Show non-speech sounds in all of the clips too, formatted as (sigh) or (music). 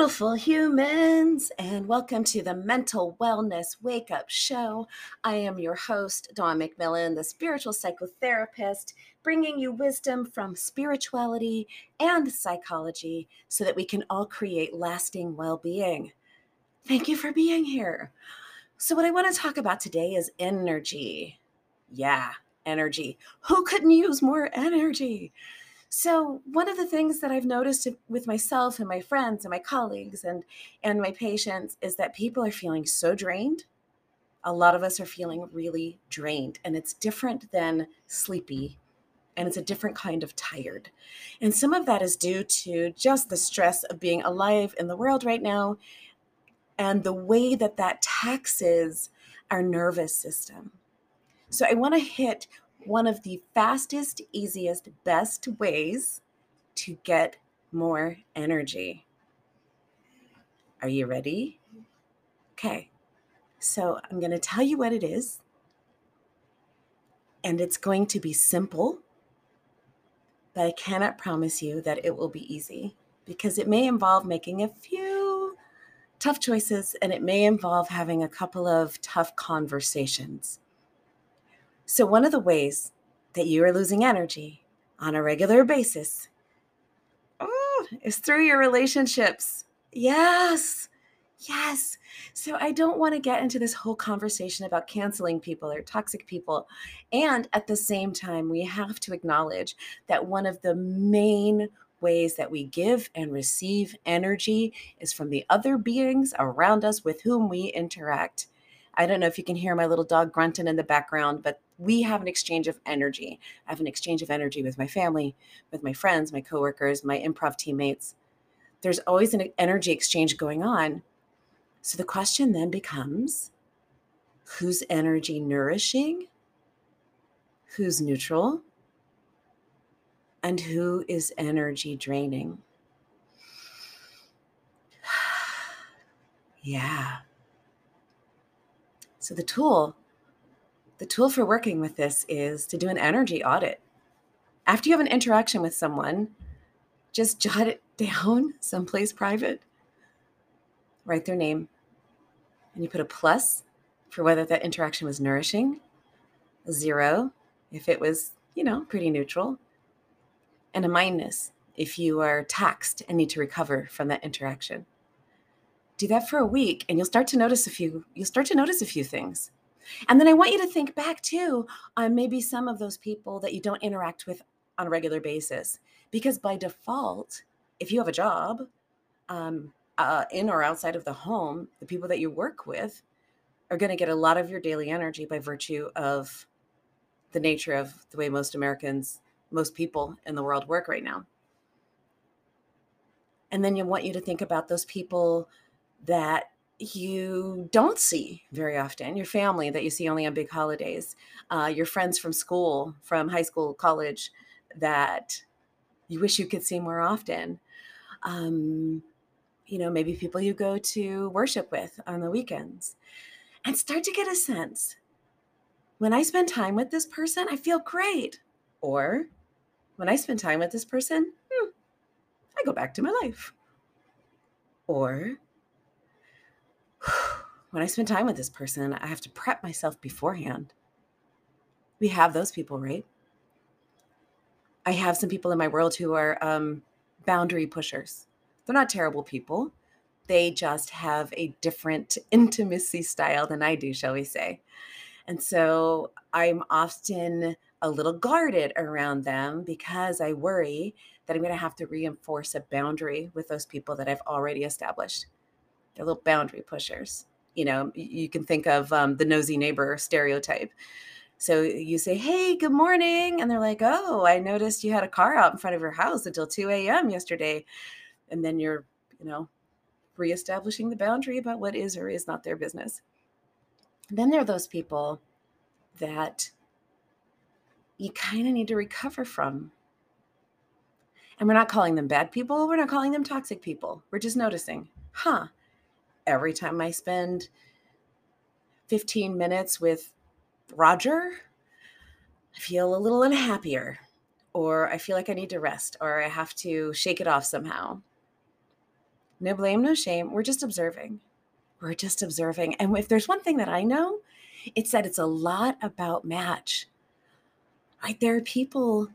beautiful humans, and welcome to the Mental Wellness Wake Up Show. I am your host, Dawn McMillan, the spiritual psychotherapist, bringing you wisdom from spirituality and psychology so that we can all create lasting well being. Thank you for being here. So, what I want to talk about today is energy. Yeah, energy. Who couldn't use more energy? So one of the things that I've noticed with myself and my friends and my colleagues and and my patients is that people are feeling so drained. A lot of us are feeling really drained and it's different than sleepy and it's a different kind of tired. And some of that is due to just the stress of being alive in the world right now and the way that that taxes our nervous system. So I want to hit one of the fastest, easiest, best ways to get more energy. Are you ready? Okay, so I'm going to tell you what it is, and it's going to be simple, but I cannot promise you that it will be easy because it may involve making a few tough choices and it may involve having a couple of tough conversations. So, one of the ways that you are losing energy on a regular basis oh, is through your relationships. Yes. Yes. So I don't want to get into this whole conversation about canceling people or toxic people. And at the same time, we have to acknowledge that one of the main ways that we give and receive energy is from the other beings around us with whom we interact. I don't know if you can hear my little dog grunting in the background, but we have an exchange of energy. I have an exchange of energy with my family, with my friends, my coworkers, my improv teammates. There's always an energy exchange going on. So the question then becomes whose energy nourishing? Who's neutral? And who is energy draining? (sighs) yeah. So the tool the tool for working with this is to do an energy audit. After you have an interaction with someone, just jot it (laughs) down someplace private, write their name, and you put a plus for whether that interaction was nourishing, a zero if it was, you know, pretty neutral, and a minus if you are taxed and need to recover from that interaction. Do that for a week and you'll start to notice a few you'll start to notice a few things. And then I want you to think back too on maybe some of those people that you don't interact with on a regular basis. Because by default, if you have a job um, uh, in or outside of the home, the people that you work with are going to get a lot of your daily energy by virtue of the nature of the way most Americans, most people in the world work right now. And then you want you to think about those people that you don't see very often your family that you see only on big holidays uh, your friends from school from high school college that you wish you could see more often. Um, you know maybe people you go to worship with on the weekends. And start to get a sense when i spend time with this person i feel great. Or when i spend time with this person hmm, i go back to my life. Or when I spend time with this person, I have to prep myself beforehand. We have those people, right? I have some people in my world who are um, boundary pushers. They're not terrible people. They just have a different (laughs) intimacy style than I do, shall we say. And so I'm often a little guarded around them because I worry that I'm going to have to reinforce a boundary with those people that I've already established. They're little boundary pushers. You know, you can think of um, the nosy neighbor stereotype. So you say, Hey, good morning. And they're like, Oh, I noticed you had a car out in front of your house until 2 a.m. yesterday. And then you're, you know, reestablishing the boundary about what is or is not their business. Then there are those people that you kind of need to recover from. And we're not calling them bad people. We're not calling them toxic people. We're just noticing, huh, every time I spend 15 minutes with Roger, I feel a little unhappier, or I feel like I need to rest, or I have to shake it off somehow. No blame, no shame. We're just observing. We're just observing. And if there's one thing that I know, it's that it's a lot about match. Right? There are people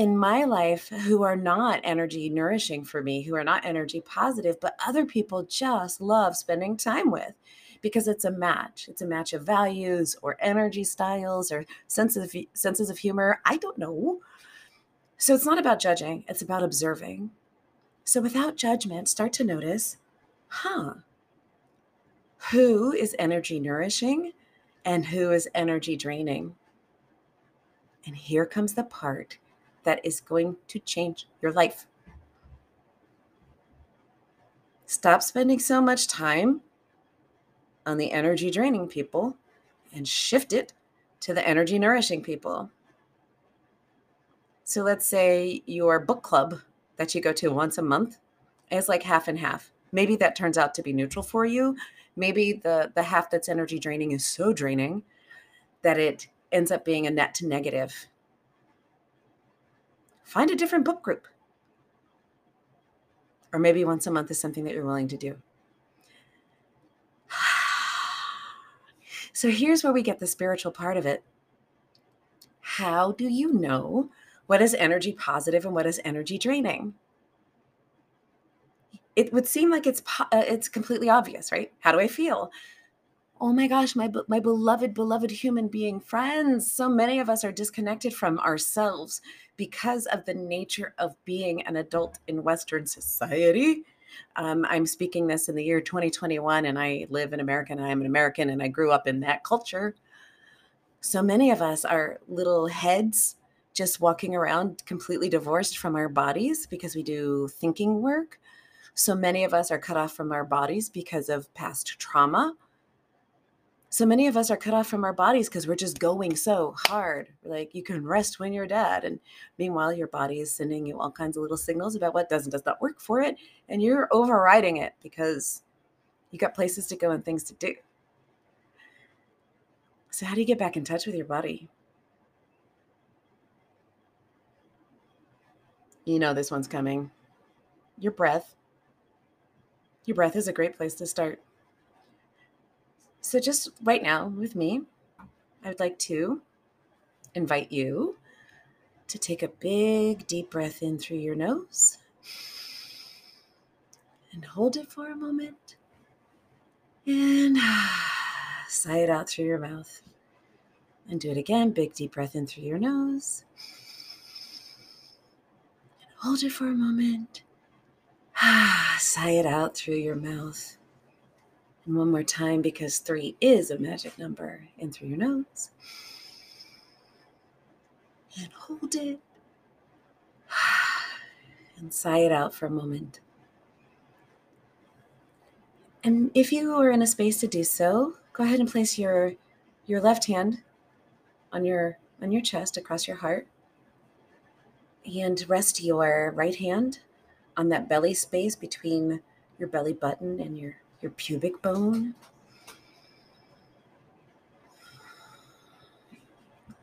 in my life who are not energy nourishing for me, who are not energy positive, but other people just love spending time with because it's a match. It's a match of values or energy styles or senses of, senses of humor. I don't know. So it's not about judging, it's about observing. So without judgment, start to notice, huh, who is energy nourishing and who is energy draining? And here comes the part that is going to change your life. Stop spending so much time on the energy draining people and shift it to the energy nourishing people. So let's say your book club that you go to once a month is like half and half. Maybe that turns out to be neutral for you. Maybe the the half that's energy draining is so draining that it ends up being a net to negative. Find a different book group. Or maybe once a month is something that you're willing to do. (sighs) So here's where we get the spiritual part of it. How do you know what is energy positive and what is energy draining? It would seem like it's uh, it's completely obvious, right? How do I feel? Oh my gosh, my my beloved beloved human being friends. So many of us are disconnected from ourselves because of the nature of being an adult in western society um, I'm speaking this in the year 2021, and I live in America, and I'm an American, and I grew up in that culture. So many of us are little heads just walking around completely divorced from our bodies because we do thinking work. So many of us are cut off from our bodies because of past trauma so many of us are cut off from our bodies because we're just going so hard. Like you can rest when you're dead. And meanwhile, your body is sending you all kinds of little signals about what does and does not work for it. And you're overriding it because you got places to go and things to do. So, how do you get back in touch with your body? You know, this one's coming. Your breath. Your breath is a great place to start. So, just right now with me, I would like to invite you to take a big deep breath in through your nose and hold it for a moment and (sighs) sigh it out through your mouth. And do it again. Big deep breath in through your nose. And hold it for a moment. (sighs) sigh it out through your mouth. And one more time because three is a magic number. In through your nose. And hold it. (sighs) And sigh it out for a moment. And if you are in a space to do so, go ahead and place your your left hand on your on your chest across your heart and rest your right hand on that belly space between your belly button and your your pubic bone.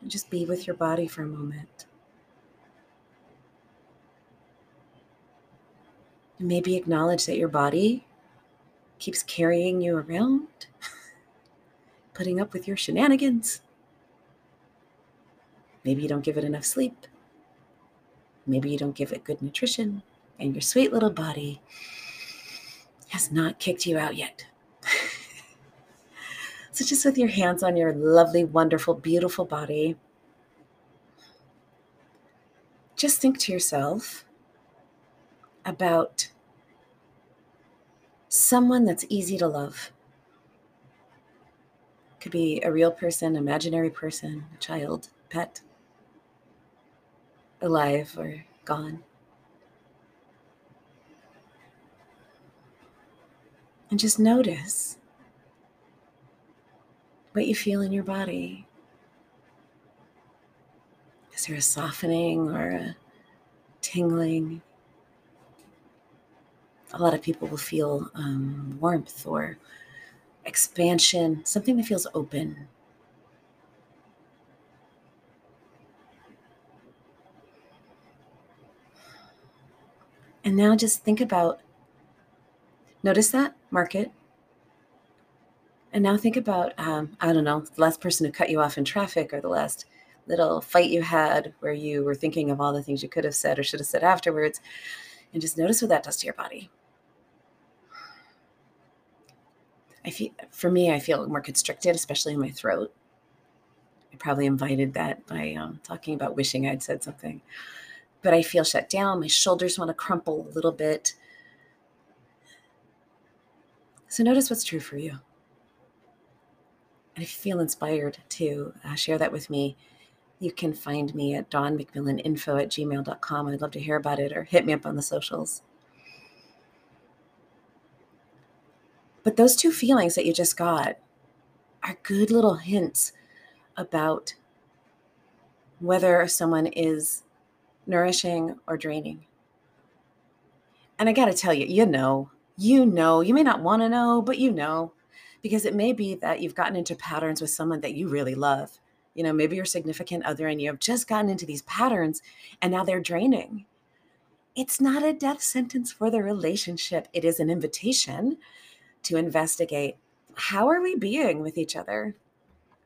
And just be with your body for a moment. And maybe acknowledge that your body keeps carrying you around, (laughs) putting up with your shenanigans. Maybe you don't give it enough sleep. Maybe you don't give it good nutrition. And your sweet little body has not kicked you out yet. so, just with your hands on your lovely, wonderful, beautiful body, just think to yourself about someone that's easy to love. Could be a real person, imaginary person, a child, pet, alive or gone. And just notice what you feel in your body. Is there a softening or a tingling? A lot of people will feel um, warmth or expansion, something that feels open. And now just think about Notice that, mark it. And now think about, um, I don't know, the last person who cut you off in traffic or the last little fight you had where you were thinking of all the things you could have said or should have said afterwards. And just notice what that does to your body. I feel, for me, I feel more constricted, especially in my throat. I probably invited that by um, talking about wishing I'd said something. But I feel shut down. My shoulders want to crumple a little bit. So notice what's true for you. And if you feel inspired to uh, share that with me, you can find me at dawnmcmillaninfo at gmail.com. I'd love to hear about it or hit me up on the socials. But those two feelings that you just got are good little hints about whether someone is nourishing or draining. And I got to tell you, you know, you know, you may not want to know, but you know, because it may be that you've gotten into patterns with someone that you really love. You know, maybe your significant other and you have just gotten into these patterns and now they're draining. It's not a death sentence for the relationship, it is an invitation to investigate how are we being with each other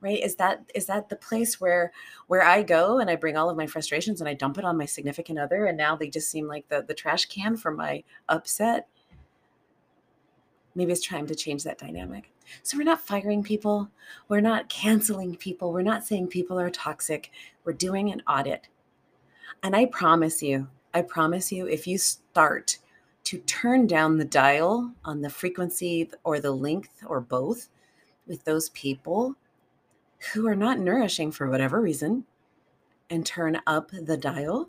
right is that is that the place where where i go and i bring all of my frustrations and i dump it on my significant other and now they just seem like the the trash can for my upset maybe it's time to change that dynamic. So we're not firing people. We're not canceling people. We're not saying people are toxic. We're doing an audit. And i promise you i promise you if you start to turn down the dial on the frequency or the length or both with those people who are not nourishing for whatever reason and turn up the dial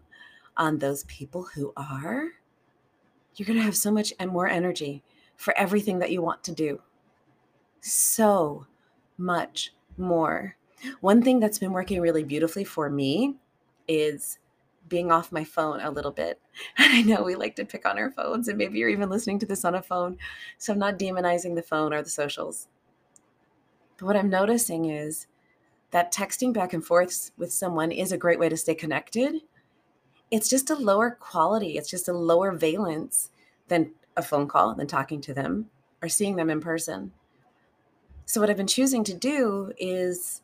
on those people who are, you're going to have so much and more energy for everything that you want to do. So much more. One thing that's been working really beautifully for me is being off my phone a little bit. And (laughs) I know we like to pick on our phones, and maybe you're even listening to this on a phone. So I'm not demonizing the phone or the socials. But what I'm noticing is that texting back and forth with someone is a great way to stay connected. It's just a lower quality, it's just a lower valence than a phone call, than talking to them or seeing them in person. So, what I've been choosing to do is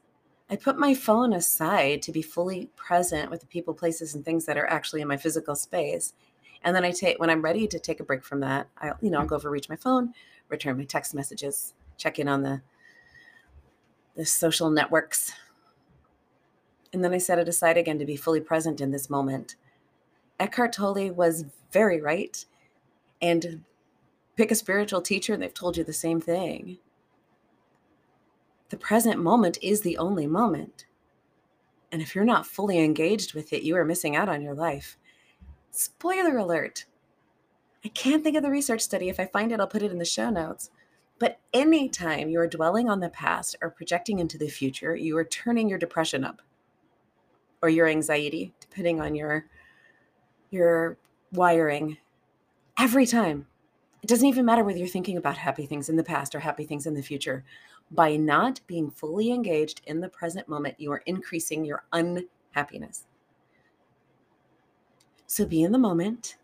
I put my phone aside to be fully present with the people, places, and things that are actually in my physical space. And then I take when I'm ready to take a break from that, I'll, you know, I'll go over reach my phone, return my text messages, check in on the the social networks. And then I set it aside again to be fully present in this moment. Eckhart Tolle was very right. And pick a spiritual teacher, and they've told you the same thing the present moment is the only moment. And if you're not fully engaged with it, you are missing out on your life. Spoiler alert. I can't think of the research study. If I find it, I'll put it in the show notes. But anytime you are dwelling on the past or projecting into the future, you are turning your depression up or your anxiety, depending on your your wiring. Every time. It doesn't even matter whether you're thinking about happy things in the past or happy things in the future. By not being fully engaged in the present moment, you are increasing your unhappiness. So be in the moment.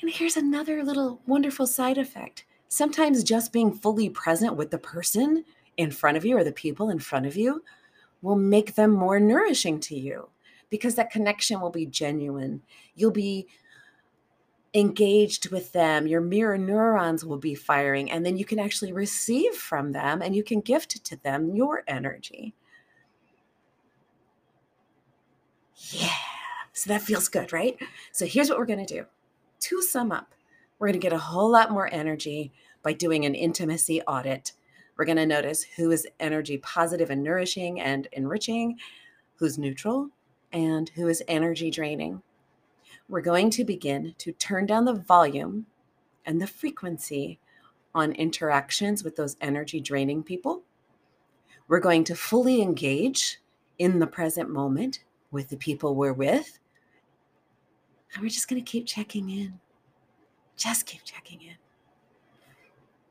And here's another little wonderful side effect. Sometimes just being fully present with the person in front of you or the people in front of you will make them more nourishing to you because that connection will be genuine. You'll be engaged with them, your mirror neurons will be firing, and then you can actually receive from them and you can gift to them your energy. Yeah. So that feels good, right? So here's what we're going to do to sum up, we're going to get a whole lot more energy by doing an intimacy audit. We're going to notice who is energy positive and nourishing and enriching, who's neutral, and who is energy draining we're going to begin to turn down the volume and the frequency on interactions with those energy draining people. We're going to fully engage in the present moment with the people we're with. And we're just going to keep checking in. Just keep checking in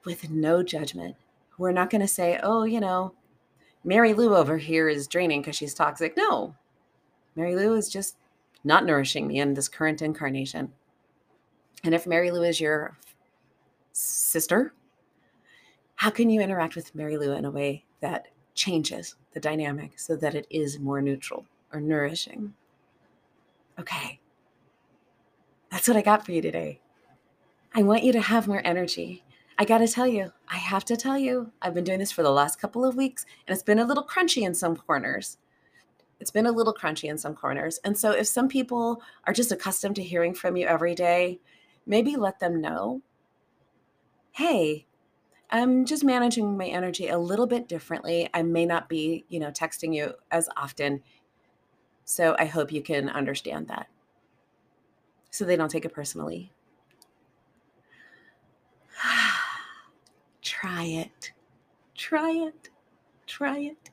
with no judgment. We're not going to say, oh, you know, Mary Lou over here is draining because she's toxic. No, Mary Lou is just not nourishing me in this current incarnation. And if Mary Lou is your sister, how can you interact with Mary Lou in a way that changes the dynamic so that it is more neutral or nourishing? Okay. That's what I got for you today. I want you to have more energy. I got to tell you, I have to tell you, I've been doing this for the last couple of weeks and it's been a little crunchy in some corners. It's been a little crunchy in some corners. And so if some people are just accustomed to hearing from you every day, maybe let them know hey, I'm just managing my energy a little bit differently. I may not be, you know, texting you as often. So I hope you can understand that. So they don't take it personally. (sighs) Try it. Try it. Try it.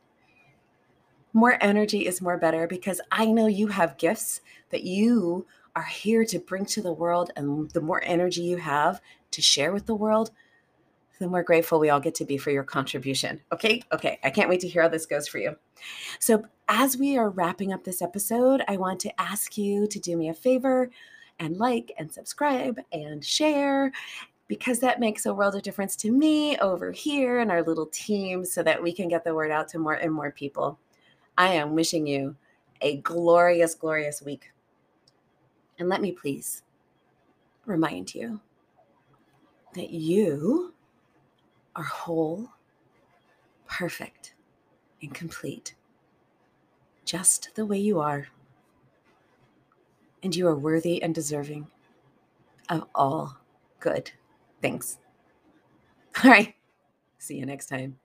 More energy is more better because I know you have gifts that you are here to bring to the world. And the more energy you have to share with the world, the more grateful we all get to be for your contribution. Okay. Okay. I can't wait to hear how this goes for you. So, as we are wrapping up this episode, I want to ask you to do me a favor and like and subscribe and share because that makes a world of difference to me over here and our little team so that we can get the word out to more and more people. I am wishing you a glorious, glorious week. And let me please remind you that you are whole, perfect, and complete, just the way you are. And you are worthy and deserving of all good things. (laughs) All right. See you next time.